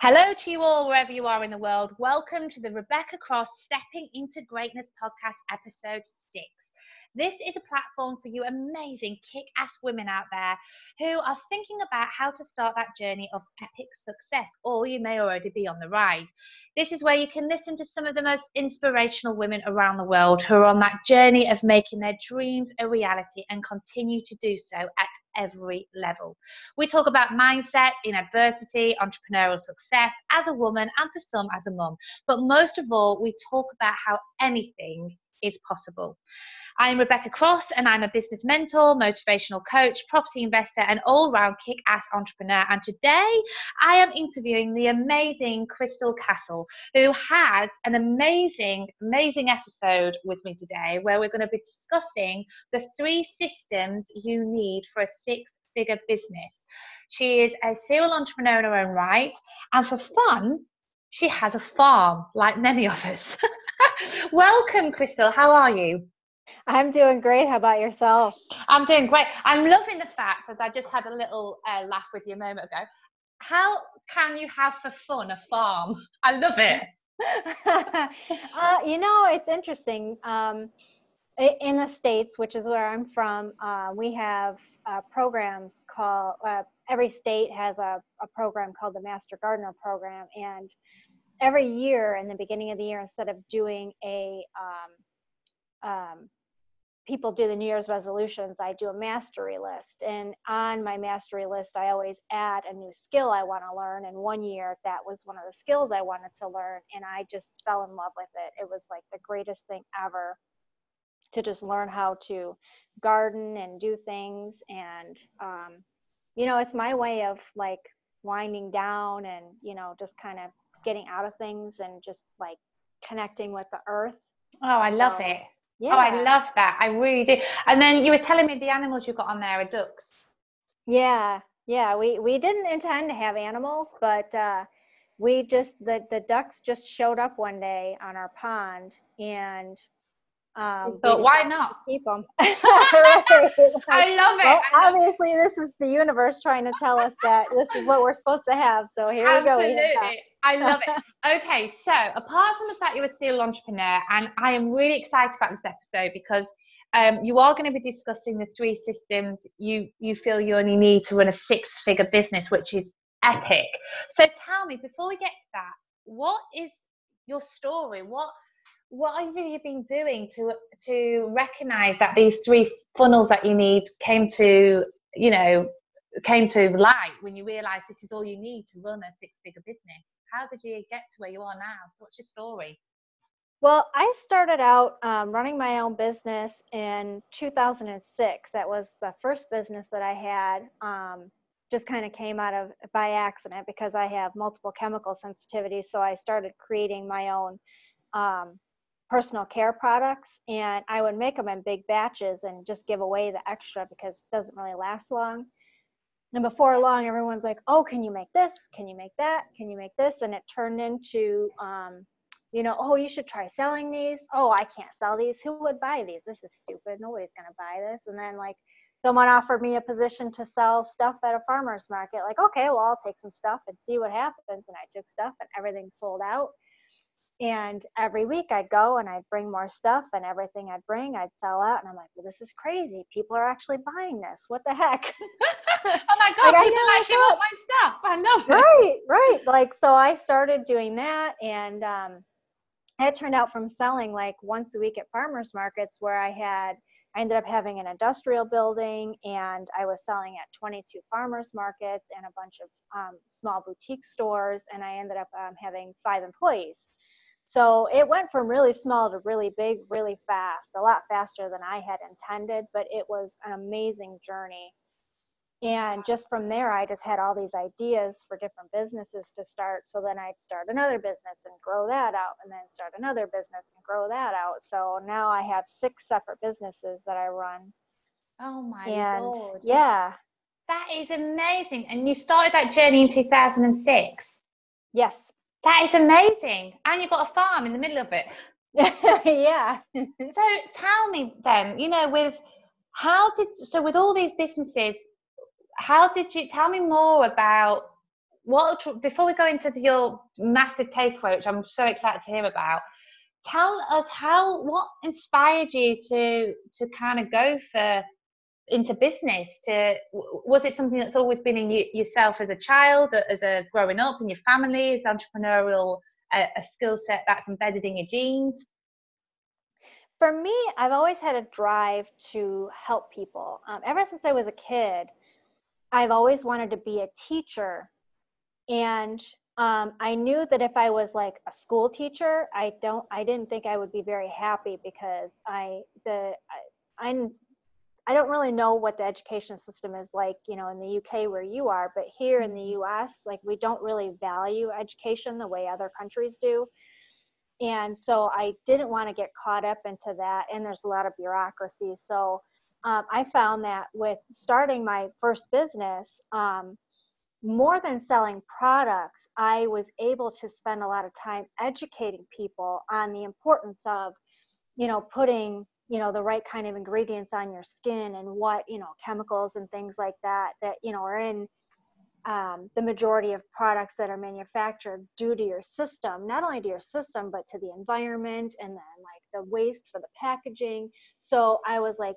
Hello to you all, wherever you are in the world. Welcome to the Rebecca Cross Stepping into Greatness podcast, episode six. This is a platform for you amazing kick ass women out there who are thinking about how to start that journey of epic success, or you may already be on the ride. This is where you can listen to some of the most inspirational women around the world who are on that journey of making their dreams a reality and continue to do so at every level. We talk about mindset in adversity, entrepreneurial success as a woman, and for some as a mum. But most of all, we talk about how anything is possible. I'm Rebecca Cross, and I'm a business mentor, motivational coach, property investor, and all round kick ass entrepreneur. And today I am interviewing the amazing Crystal Castle, who has an amazing, amazing episode with me today where we're going to be discussing the three systems you need for a six figure business. She is a serial entrepreneur in her own right, and for fun, she has a farm like many of us. Welcome, Crystal. How are you? I'm doing great. How about yourself? I'm doing great. I'm loving the fact, as I just had a little uh, laugh with you a moment ago, how can you have for fun a farm? I love it. uh, you know, it's interesting. Um, in the States, which is where I'm from, uh, we have uh, programs called, uh, every state has a, a program called the Master Gardener Program. And every year in the beginning of the year, instead of doing a um, um, people do the New Year's resolutions, I do a mastery list. And on my mastery list, I always add a new skill I want to learn. And one year, that was one of the skills I wanted to learn. And I just fell in love with it. It was like the greatest thing ever to just learn how to garden and do things. And, um, you know, it's my way of like winding down and, you know, just kind of getting out of things and just like connecting with the earth. Oh, I love so, it. Yeah. Oh, I love that. I really do. And then you were telling me the animals you got on there are ducks. Yeah, yeah. We we didn't intend to have animals, but uh, we just the the ducks just showed up one day on our pond, and um, so why not keep them? right. I love it. Well, obviously, this is the universe trying to tell us that this is what we're supposed to have. So here Absolutely. we go. Absolutely, I love it. Okay, so apart from the fact you're a serial entrepreneur, and I am really excited about this episode because um, you are going to be discussing the three systems you you feel you only need to run a six-figure business, which is epic. So tell me, before we get to that, what is your story? What what have you been doing to to recognize that these three funnels that you need came to you know came to light when you realized this is all you need to run a six figure business? How did you get to where you are now? What's your story? Well i started out um, running my own business in 2006 that was the first business that i had um, just kind of came out of by accident because i have multiple chemical sensitivities so i started creating my own um, personal care products and I would make them in big batches and just give away the extra because it doesn't really last long. And before long, everyone's like, oh, can you make this? Can you make that? Can you make this? And it turned into, um, you know, oh, you should try selling these. Oh, I can't sell these. Who would buy these? This is stupid. Nobody's going to buy this. And then, like, someone offered me a position to sell stuff at a farmer's market. Like, okay, well, I'll take some stuff and see what happens. And I took stuff and everything sold out and every week I'd go and I'd bring more stuff, and everything I'd bring, I'd sell out. And I'm like, well, this is crazy. People are actually buying this. What the heck? oh my God, like, people actually want my stuff. I love it. Right, right. Like, so I started doing that. And um, it turned out from selling like once a week at farmers markets where I had, I ended up having an industrial building and I was selling at 22 farmers markets and a bunch of um, small boutique stores. And I ended up um, having five employees. So it went from really small to really big, really fast, a lot faster than I had intended, but it was an amazing journey. And just from there, I just had all these ideas for different businesses to start. So then I'd start another business and grow that out, and then start another business and grow that out. So now I have six separate businesses that I run. Oh my and God. Yeah. That is amazing. And you started that journey in 2006? Yes. That is amazing. And you've got a farm in the middle of it. yeah. so tell me then, you know, with how did so with all these businesses, how did you tell me more about what before we go into the, your massive takeaway, which I'm so excited to hear about, tell us how what inspired you to to kind of go for into business to was it something that's always been in you, yourself as a child as a growing up in your family is entrepreneurial a, a skill set that's embedded in your genes? For me i've always had a drive to help people. Um, ever since i was a kid i've always wanted to be a teacher. And um, I knew that if I was like a school teacher, I don't, I didn't think I would be very happy because I, the, I, I'm, I don't really know what the education system is like, you know, in the UK where you are, but here in the mm-hmm. US, like we don't really value education the way other countries do. And so I didn't want to get caught up into that. And there's a lot of bureaucracy. So um, I found that with starting my first business, um, more than selling products, I was able to spend a lot of time educating people on the importance of, you know, putting, you know, the right kind of ingredients on your skin and what, you know, chemicals and things like that, that, you know, are in um, the majority of products that are manufactured due to your system, not only to your system, but to the environment and then like the waste for the packaging. So I was like,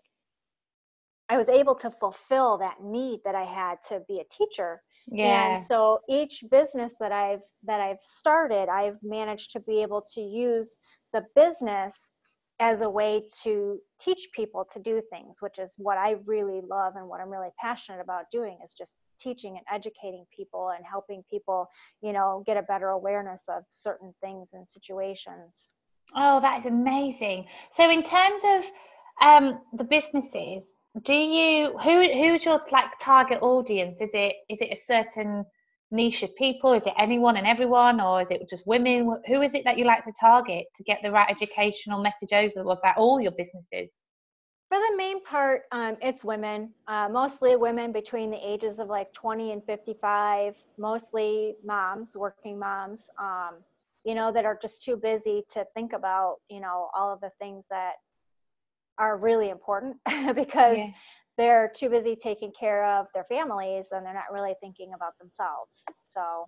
I was able to fulfill that need that I had to be a teacher yeah and so each business that i've that i've started i've managed to be able to use the business as a way to teach people to do things which is what i really love and what i'm really passionate about doing is just teaching and educating people and helping people you know get a better awareness of certain things and situations. Oh that is amazing. So in terms of um, the businesses do you who who's your like target audience? Is it is it a certain niche of people? Is it anyone and everyone or is it just women? Who is it that you like to target to get the right educational message over about all your businesses? For the main part um, it's women uh, mostly women between the ages of like 20 and 55 mostly moms working moms um, you know that are just too busy to think about you know all of the things that are really important because yeah. They're too busy taking care of their families and they're not really thinking about themselves. So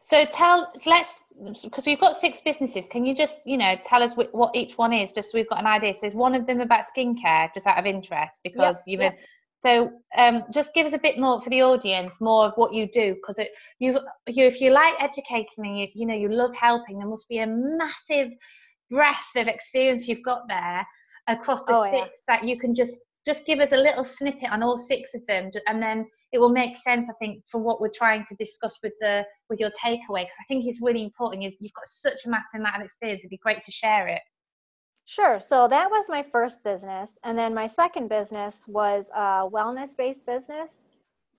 so tell let's because we've got six businesses. Can you just you know tell us what, what each one is, just so we've got an idea? So is one of them about skincare, just out of interest, because yep, you've yep. so um, just give us a bit more for the audience, more of what you do, because you you if you like educating and you you know you love helping, there must be a massive breadth of experience you've got there across the oh, six yeah. that you can just just give us a little snippet on all six of them and then it will make sense i think for what we're trying to discuss with the with your takeaway because i think it's really important you've, you've got such a massive amount of experience it'd be great to share it Sure. So that was my first business. And then my second business was a wellness based business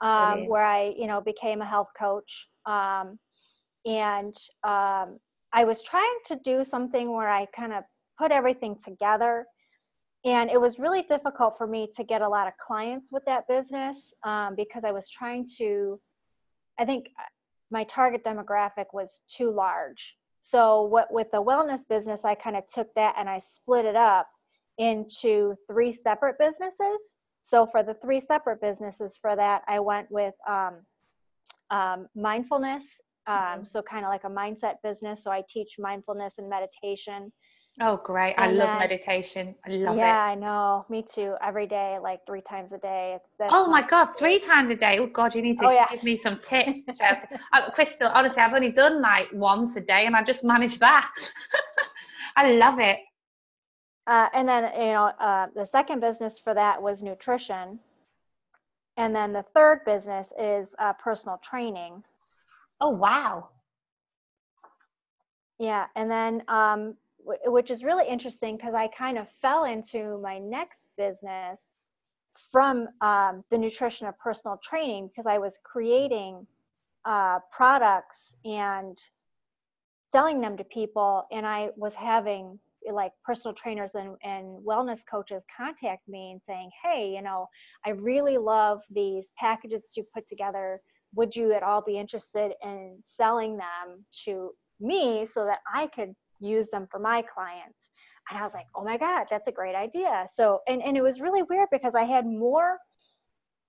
um, where I, you know, became a health coach. Um, and um, I was trying to do something where I kind of put everything together and it was really difficult for me to get a lot of clients with that business um, because I was trying to, I think uh, my target demographic was too large. So what with the wellness business, I kind of took that and I split it up into three separate businesses. So for the three separate businesses for that, I went with um, um, mindfulness. Um, mm-hmm. So kind of like a mindset business. So I teach mindfulness and meditation Oh, great. I love then, meditation. I love yeah, it. Yeah, I know. Me too. Every day, like three times a day. It's, oh my God, three times a day. Oh God, you need to oh, yeah. give me some tips. uh, Crystal, honestly, I've only done like once a day and I just managed that. I love it. Uh, and then, you know, uh, the second business for that was nutrition. And then the third business is uh, personal training. Oh, wow. Yeah. And then um, which is really interesting because I kind of fell into my next business from um, the nutrition of personal training because I was creating uh, products and selling them to people, and I was having like personal trainers and, and wellness coaches contact me and saying, Hey, you know, I really love these packages you put together. Would you at all be interested in selling them to me so that I could use them for my clients and i was like oh my god that's a great idea so and, and it was really weird because i had more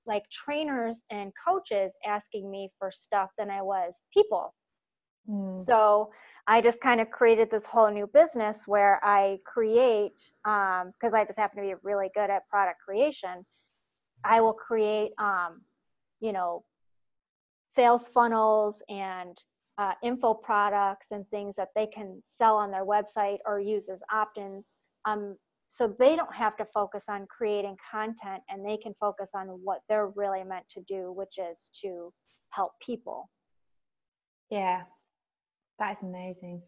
like trainers and coaches asking me for stuff than I was people. Mm. So I just kind of created this whole new business where I create, because um, I just happen to be really good at product creation. I will create, um, you know, sales funnels and uh, info products and things that they can sell on their website or use as opt-ins. Um, so they don't have to focus on creating content and they can focus on what they're really meant to do, which is to help people. Yeah, that is amazing.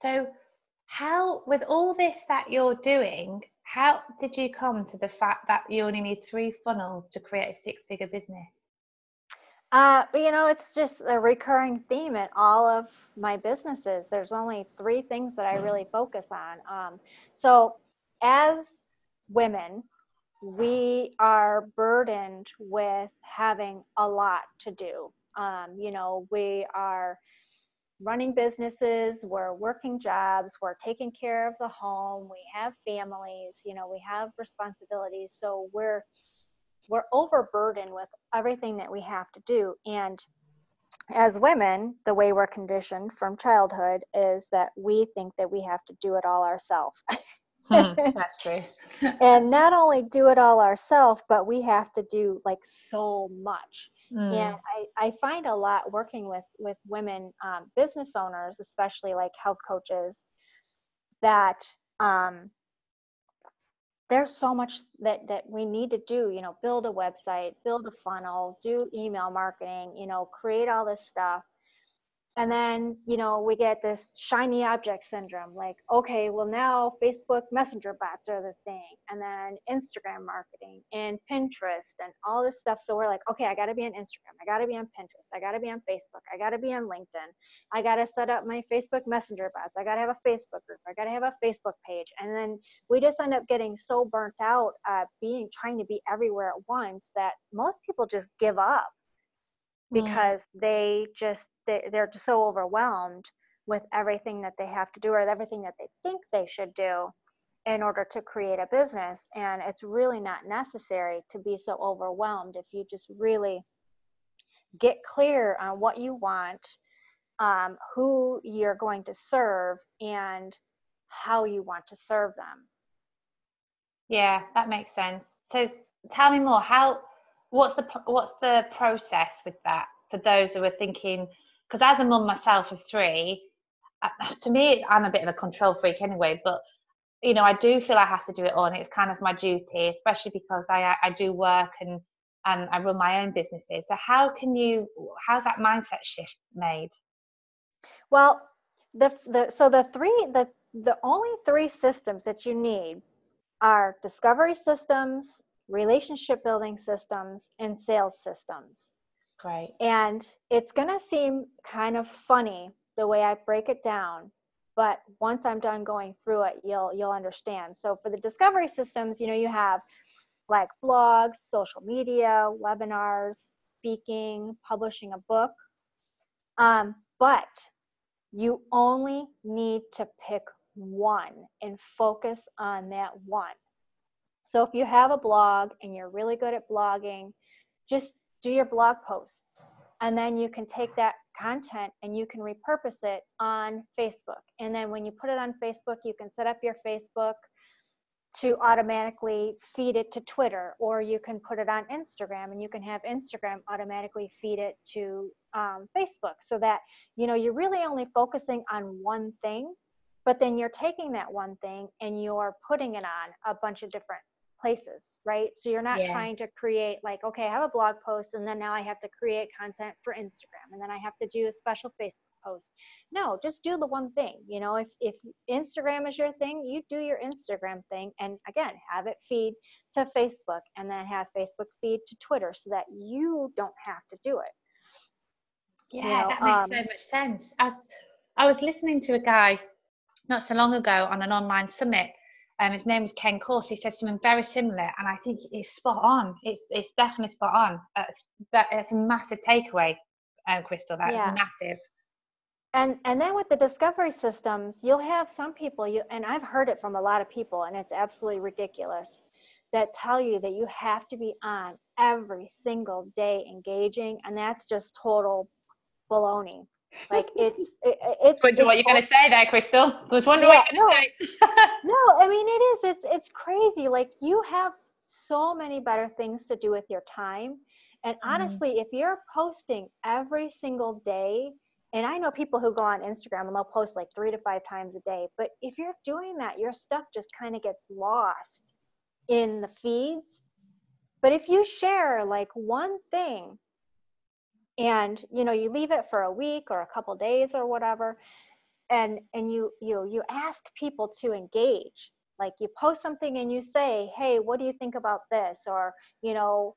So, how, with all this that you're doing, how did you come to the fact that you only need three funnels to create a six figure business? Uh, you know, it's just a recurring theme in all of my businesses. There's only three things that I really focus on. Um, so, as women, we are burdened with having a lot to do. Um, you know, we are running businesses, we're working jobs, we're taking care of the home, we have families, you know, we have responsibilities. So we're we're overburdened with everything that we have to do. And as women, the way we're conditioned from childhood is that we think that we have to do it all ourselves. hmm, that's true. and not only do it all ourselves, but we have to do like so much. Mm. And I, I find a lot working with with women um, business owners, especially like health coaches, that um, there's so much that that we need to do. You know, build a website, build a funnel, do email marketing. You know, create all this stuff, and then you know we get this shiny object syndrome like okay well now facebook messenger bots are the thing and then instagram marketing and pinterest and all this stuff so we're like okay i got to be on instagram i got to be on pinterest i got to be on facebook i got to be on linkedin i got to set up my facebook messenger bots i got to have a facebook group i got to have a facebook page and then we just end up getting so burnt out uh, being trying to be everywhere at once that most people just give up. Because mm. they just they, they're just so overwhelmed with everything that they have to do or everything that they think they should do in order to create a business and it's really not necessary to be so overwhelmed if you just really get clear on what you want um, who you're going to serve and how you want to serve them yeah that makes sense so tell me more how what's the what's the process with that for those who are thinking? Because as a mum myself of three, to me, I'm a bit of a control freak anyway. But you know, I do feel I have to do it all, and it's kind of my duty, especially because I I do work and and I run my own businesses. So how can you? How's that mindset shift made? Well, the the so the three the the only three systems that you need are discovery systems, relationship building systems, and sales systems. Right. And it's going to seem kind of funny the way I break it down, but once I'm done going through it, you'll you'll understand. So for the discovery systems, you know, you have like blogs, social media, webinars, speaking, publishing a book. Um, but you only need to pick one and focus on that one. So if you have a blog and you're really good at blogging, just do your blog posts. And then you can take that content and you can repurpose it on Facebook. And then when you put it on Facebook, you can set up your Facebook to automatically feed it to Twitter, or you can put it on Instagram and you can have Instagram automatically feed it to um, Facebook so that you know you're really only focusing on one thing, but then you're taking that one thing and you're putting it on a bunch of different places, right? So you're not yeah. trying to create like, okay, I have a blog post and then now I have to create content for Instagram and then I have to do a special Facebook post. No, just do the one thing. You know, if if Instagram is your thing, you do your Instagram thing and again, have it feed to Facebook and then have Facebook feed to Twitter so that you don't have to do it. Yeah, you know, that makes um, so much sense. I was I was listening to a guy not so long ago on an online summit um, his name is Ken Course. He said something very similar, and I think it's spot on. It's it's definitely spot on. Uh, it's, it's a massive takeaway, uh, Crystal. That's yeah. massive. And and then with the discovery systems, you'll have some people. You and I've heard it from a lot of people, and it's absolutely ridiculous that tell you that you have to be on every single day engaging, and that's just total baloney. Like it's it, it's. Wonder what you're going to say there, Crystal. I was wondering yeah, what you're going to no, say. no, I mean it is. It's it's crazy. Like you have so many better things to do with your time. And mm-hmm. honestly, mm. if you're posting every single day, and I know people who go on Instagram and they'll post like three to five times a day, but if you're doing that, your stuff just kind of gets lost in the feeds. But if you share like one thing and you know you leave it for a week or a couple days or whatever and and you you you ask people to engage. Like you post something and you say hey what do you think about this? or you know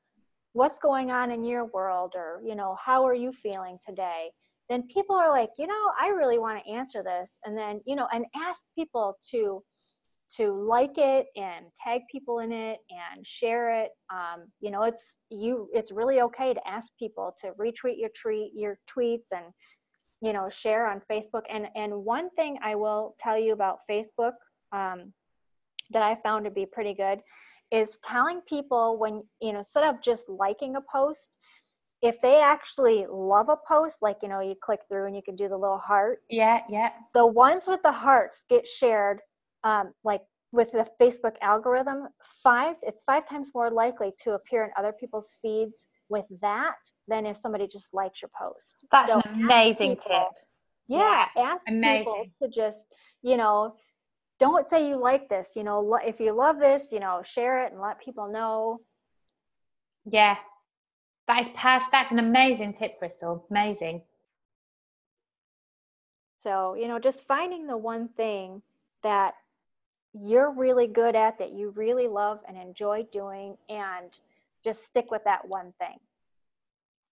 what's going on in your world? or you know how are you feeling today? Then people are like you know i really want to answer this. And then you know and ask people to to like it and tag people in it and share it um, you know it's you it's really okay to ask people to retweet your tweet your tweets and you know share on facebook and and one thing i will tell you about facebook um, that I found to be pretty good is telling people when, you know, instead of just liking a post, if they actually love a post, like, you know, you click through and you can do the little heart. Yeah, yeah. The ones with the hearts get shared, um, like with the Facebook algorithm, five, it's five times more likely to appear in other people's feeds with that than if somebody just likes your post. That's so an amazing people, tip. Yeah, yeah, ask amazing. people to just, you know, don't say you like this you know if you love this you know share it and let people know yeah that is perfect that's an amazing tip crystal amazing so you know just finding the one thing that you're really good at that you really love and enjoy doing and just stick with that one thing.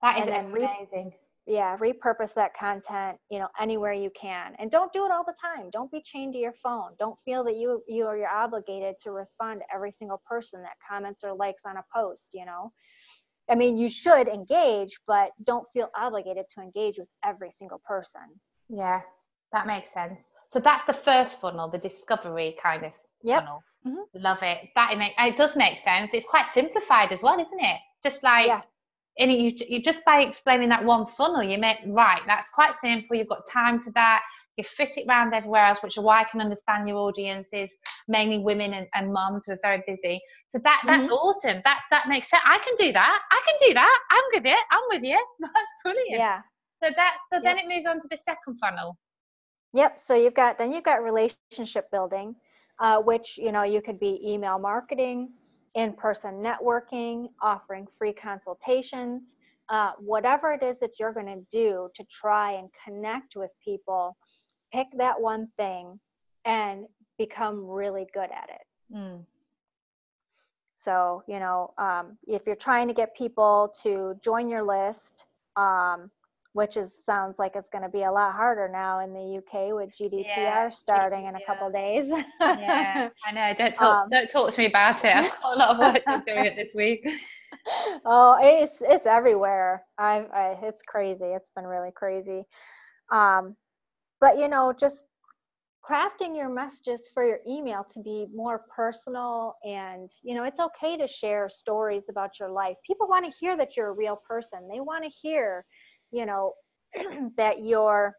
That is and, amazing. Yeah repurpose that content you know anywhere you can. And don't do it all the time. Don't be chained to your phone. Don't feel that you you are you're obligated to respond to every single person that comments or likes on a post you know? I mean you should engage but don't feel obligated to engage with every single person. Yeah that makes sense so that's the first funnel the discovery kind of yep. funnel mm-hmm. love it that it, make, it does make sense it's quite simplified as well isn't it just like yeah and you, you just by explaining that one funnel, you make right. That's quite simple. You've got time for that. You fit it around everywhere else, which is why I can understand your audience is mainly women and, and moms who are very busy. So that that's mm-hmm. awesome. That's that makes sense. I can do that. I can do that. I'm with it. I'm with you. That's brilliant. Yeah. So that so yep. then it moves on to the second funnel. Yep. So you've got then you've got relationship building, uh, which you know you could be email marketing, in-person networking, offering free consultations, uh, whatever it is that you're going to do to try and connect with people, pick that one thing and become really good at it. Mm. So, you know, um, if you're trying to get people to join your list, um, which is sounds like it's going to be a lot harder now in the UK with GDPR yeah, starting in a couple days. yeah, I know. Don't talk. Um, don't talk to me about it. I've got a lot of work doing it this week. Oh, it's it's everywhere. I've I, it's crazy. It's been really crazy. Um, but you know, just crafting your messages for your email to be more personal and you know it's okay to share stories about your life people want to hear that you're a real person they want to hear you know that you're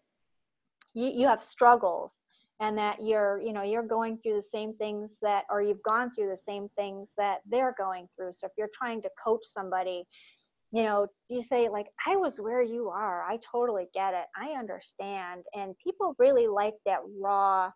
you, you have struggles and that you're you know you're going through the same things that or you've gone through the same things that they're going through. So if you're trying to coach somebody you know you say like i was where you are. I totally get it. I understand. And people really like that raw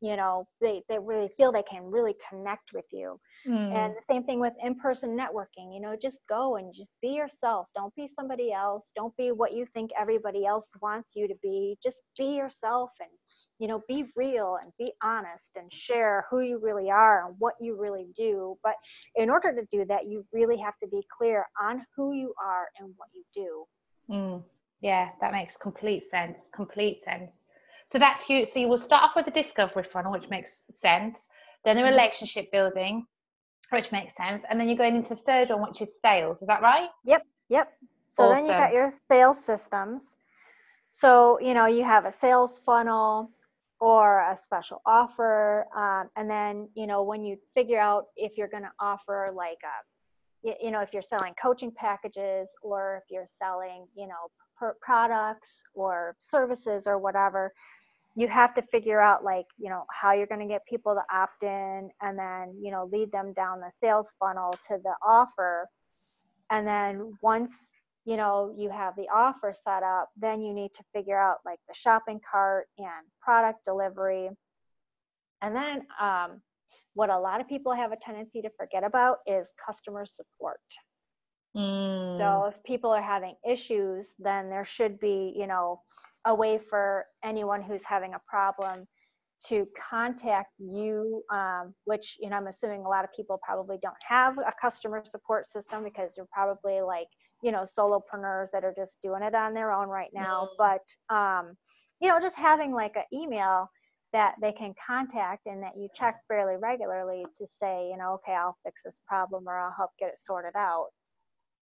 you know they, they really feel they can really connect with you. Mm. and the same thing with in-person networking you know just go and just be yourself. Don't be somebody else. Don't be what you think everybody else wants you to be. Just be yourself and you know be real and be honest and share who you really are and what you really do. But in order to do that you really have to be clear on who you are and what you do. Mm. yeah that makes complete sense complete sense so that's huge. So you will start off with a discovery funnel, which makes sense. Then the mm-hmm. relationship building, which makes sense. And then you're going into the third one, which is sales. Is that right? Yep. Yep. So awesome. then you got your sales systems. So, you know, you have a sales funnel or a special offer. Um, and then, you know, when you figure out if you're going to offer like a you, you know if you're selling coaching packages or if you're selling you know products or services or whatever you have to figure out like you know how you're going to get people to opt in and then you know lead them down the sales funnel to the offer. And then once you know you have the offer set up then you need to figure out like the shopping cart and product delivery. And then um, what a lot of people have a tendency to forget about is customer support. Mm. so if people are having issues then there should be you know a way for anyone who's having a problem to contact you, um, which you know I'm assuming a lot of people probably don't have a customer support system because you're probably like you know solopreneurs that are just doing it on their own right now. Mm. But um, you know, just having like an email that they can contact and that you check fairly regularly to say, you know, okay, I'll fix this problem or I'll help get it sorted out.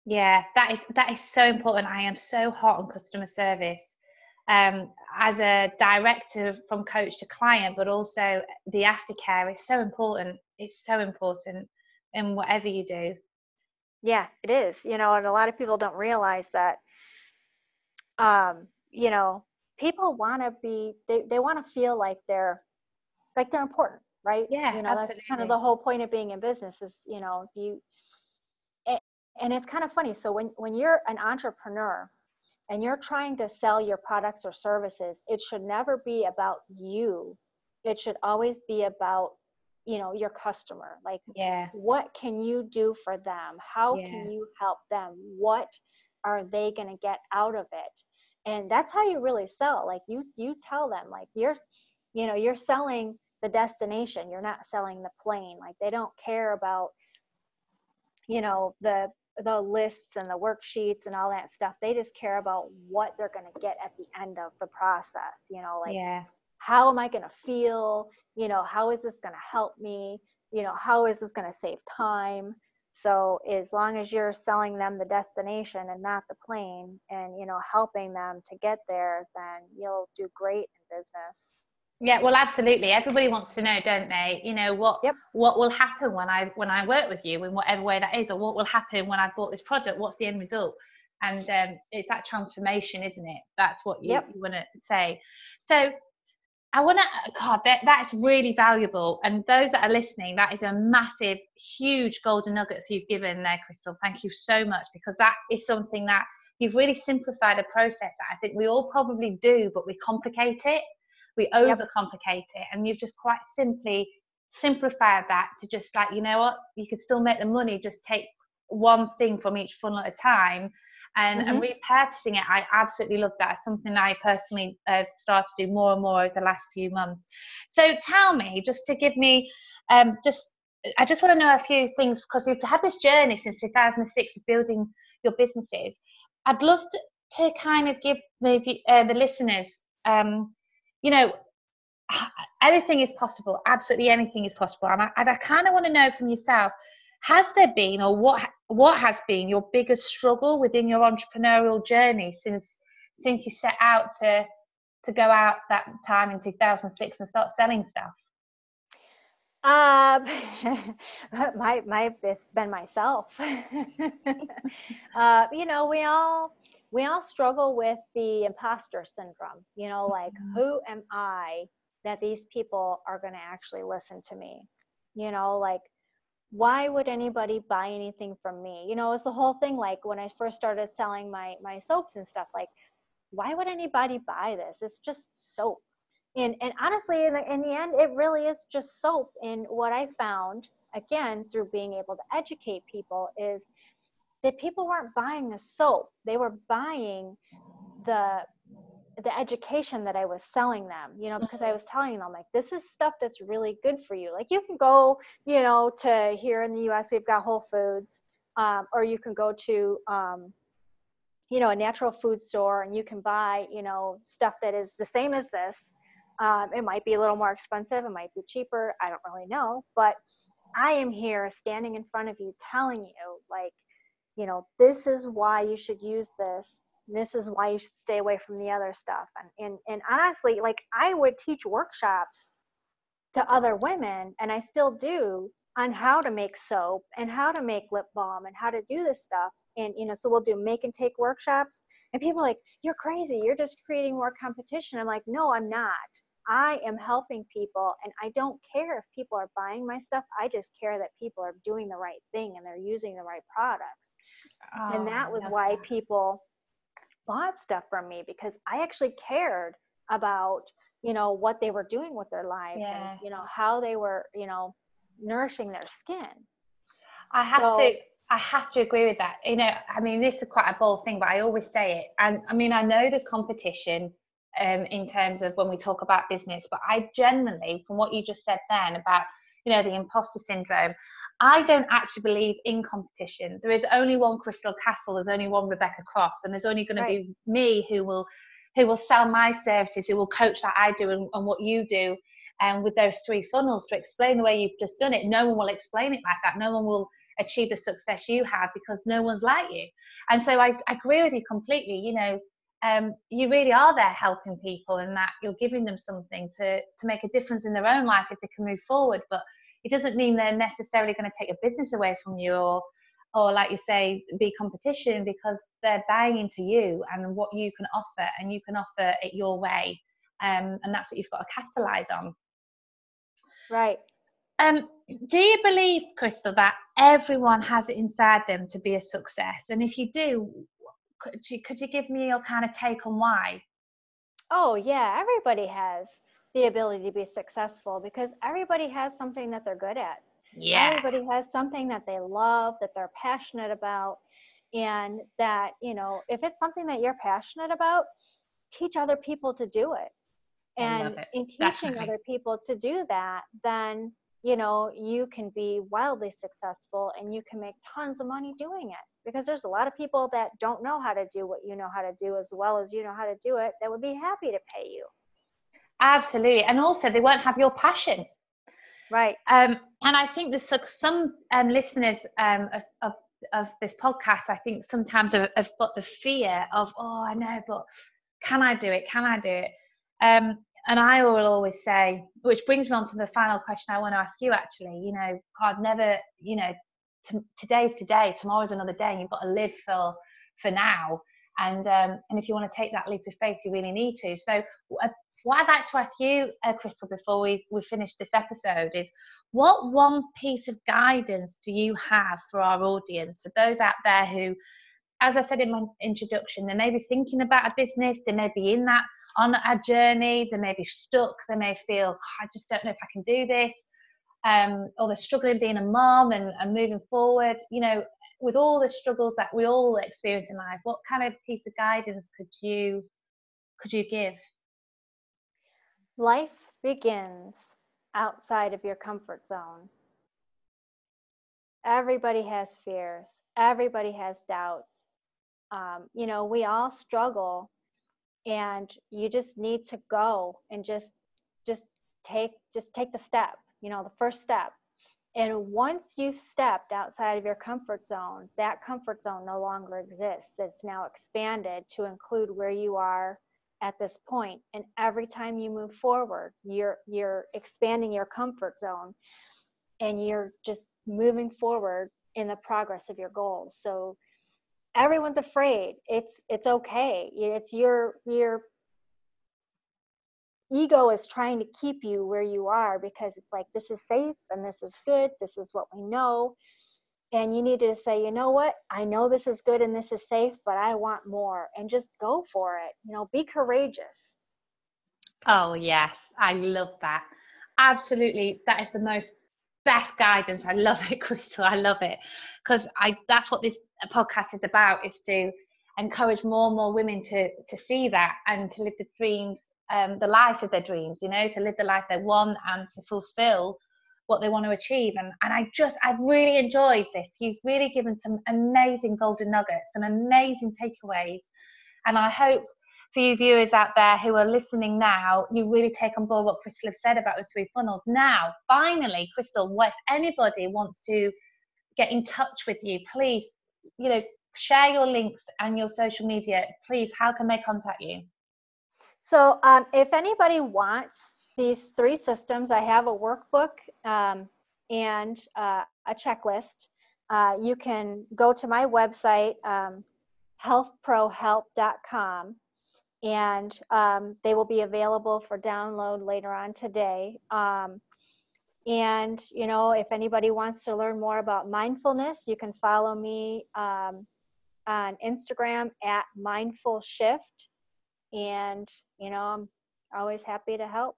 Yeah, that is that is so important. I am so hot on customer service um, as a director from coach to client, but also the aftercare is so important. It's so important in whatever you do. Yeah, it is. You know, and a lot of people don't realize that. Um, you know, people want to be. They they want to feel like they're like they're important, right? Yeah, you know, absolutely. that's kind of the whole point of being in business. Is you know you. And it's kind of funny. So when when you're an entrepreneur, and you're trying to sell your products or services, it should never be about you. It should always be about, you know, your customer. Like, yeah, what can you do for them? How yeah. can you help them? What are they going to get out of it? And that's how you really sell. Like you, you tell them like you're, you know, you're selling the destination. You're not selling the plane. Like they don't care about, you know, the the lists and the worksheets and all that stuff they just care about what they're going to get at the end of the process you know like yeah. how am i going to feel? You know how is this going to help me? You know how is this going to save time? So as long as you're selling them the destination and not the plane and you know helping them to get there then you'll do great in business yeah, well, absolutely. Everybody wants to know, don't they? You know what yep. what will happen when I when I work with you in whatever way that is, or what will happen when I bought this product? What's the end result? And um, it's that transformation, isn't it? That's what you, yep. you want to say. So I want to, God, that, that's really valuable. And those that are listening, that is a massive, huge golden nuggets you've given there, Crystal. Thank you so much because that is something that you've really simplified a process that I think we all probably do, but we complicate it we overcomplicate yep. it and you've just quite simply simplified that to just like you know what? You can still make the money just take one thing from each funnel at a time and, mm-hmm. and repurposing it. I absolutely love that. It's something i personally have started to do more and more over the last few months. So tell me just to give me um, just i just want to know a few things because you've had this journey since 2006 of building your businesses. I'd love to, to kind of give the uh, the listeners um, you know, anything is possible. Absolutely anything is possible. And I, and I kind of want to know from yourself, has there been or what what has been your biggest struggle within your entrepreneurial journey since since you set out to to go out that time in 2006 and start selling stuff? Um, my my it's been myself. uh, you know, we all we all struggle with the imposter syndrome, you know, like mm-hmm. who am I that these people are going to actually listen to me? You know, like why would anybody buy anything from me? You know, it's the whole thing like when I first started selling my my soaps and stuff like why would anybody buy this? It's just soap. And and honestly in the in the end it really is just soap and what I found again through being able to educate people is that people weren't buying the soap they were buying the the education that I was selling them, you know, because I mm-hmm. was telling them like this is stuff that's really good for you. Like you can go, you know, to here in the US we've got Whole Foods, um, or you can go to um, you know, a natural food store and you can buy, you know, stuff that is the same as this. Um, it might be a little more expensive, it might be cheaper, I don't really know, but I am here standing in front of you telling you like you know this is why you should use this this is why you should stay away from the other stuff and and, and honestly like i would teach workshops to other women and i still do on how to make soap and how to make lip balm and how to do this stuff. And, you know, so we'll do make and take workshops. And people are like, you're crazy. You're just creating more competition. I'm like, no, I'm not. I am helping people and I don't care if people are buying my stuff. I just care that people are doing the right thing and they're using the right products. Oh, and that was why that. people bought stuff from me because I actually cared about, you know, what they were doing with their lives yeah. and, you know, how they were, you know, nourishing their skin. I have so, to I have to agree with that. You know, I mean, this is quite a bold thing, but I always say it. And I mean, I know there's competition um, in terms of when we talk about business, but I generally, from what you just said then about, you know, the imposter syndrome, I don't actually believe in competition. There is only one Crystal Castle. There's only one Rebecca Cross, and there's only going right. to be me who will, who will sell my services, who will coach that I do and, and what you do and with those three funnels to explain the way you've just done it no one will explain it like that no one will achieve the success you have because no one's like you and so i, I agree with you completely you know um, you really are there helping people and that you're giving them something to to make a difference in their own life if they can move forward but it doesn't mean they're necessarily going to take your business away from you or or like you say be competition because they're buying into you and what you can offer and you can offer it your way um, and that's what you've got to capitalize on Right. Um, do you believe, Crystal, that everyone has it inside them to be a success? And if you do, could you, could you give me your kind of take on why? Oh, yeah, everybody has the ability to be successful because everybody has something that they're good at. Yeah. Everybody has something that they love, that they're passionate about, and that, you know, if it's something that you're passionate about, teach other people to do it and in teaching Definitely. other people to do that then you know you can be wildly successful and you can make tons of money doing it because there's a lot of people that don't know how to do what you know how to do as well as you know how to do it that would be happy to pay you. Absolutely. And also they won't have your passion. Right. Um, and i think there's some um, listeners um, of, of, of, this podcast i think sometimes have, have got the fear of oh i know but can i do it? Can i do it? Um, and I will always say, which brings me on to the final question I want to ask you actually, you know, God never, you know, t- today's today, tomorrow's another day, and you've got to live for for now. And um, and if you want to take that leap of faith, you really need to. So uh, what I'd like to ask you, uh, Crystal, before we, we finish this episode is what one piece of guidance do you have for our audience, for those out there who, as I said in my introduction, they may be thinking about a business, they may be in that on a journey, they may be stuck, they may feel, I just don't know if I can do this, um, or they're struggling being a mom and, and moving forward. You know, with all the struggles that we all experience in life, what kind of piece of guidance could you could you give? Life begins outside of your comfort zone. Everybody has fears. Everybody has doubts. Um, you know, we all struggle and you just need to go and just just take just take the step you know the first step. And once you've stepped outside of your comfort zone that comfort zone no longer exists. It's now expanded to include where you are at this point. And every time you move forward you're you're expanding your comfort zone and you're just moving forward in the progress of your goals. So everyone's afraid. It's it's okay. It's your your ego is trying to keep you where you are because it's like this is safe and this is good this is what we know. And you need to say you know what? I know this is good and this is safe but i want more and just go for it you know be courageous. Oh yes. I love that. Absolutely. That is the most best guidance. I love it, Crystal. I love it. Because I that's what this podcast is about is to encourage more and more women to to see that and to live the dreams, um, the life of their dreams. You know, to live the life they want and to fulfill what they want to achieve. And and I just I've really enjoyed this. You've really given some amazing golden nuggets, some amazing takeaways, and I hope for you viewers out there who are listening now, you really take on board what Crystal has said about the three funnels. Now, finally, Crystal, if anybody wants to get in touch with you, please, you know, share your links and your social media. Please, how can they contact you? So, um, if anybody wants these three systems, I have a workbook um, and uh, a checklist, uh, you can go to my website, um, healthprohelp.com, and um, they will be available for download later on today. Um, and, you know, if anybody wants to learn more about mindfulness, you can follow me um, on Instagram at Mindful Shift. And, you know, I'm always happy to help.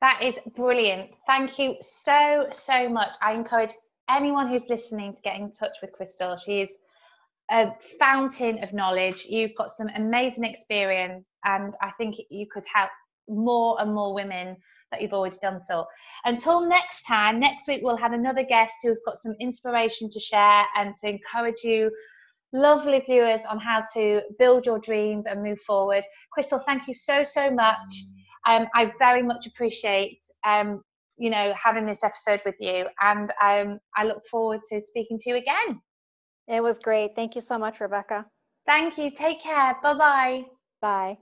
That is brilliant. Thank you so, so much. I encourage anyone who's listening to get in touch with Crystal. She is a fountain of knowledge. You've got some amazing experience, and I think you could help more and more women that you've already done so. Until next time, next week we'll have another guest who's got some inspiration to share and to encourage you, lovely viewers, on how to build your dreams and move forward. Crystal, thank you so, so much. Um, I very much appreciate um, you know having this episode with you and um, I look forward to speaking to you again. It was great. Thank you so much, Rebecca. Thank you. Take care. Bye-bye. Bye.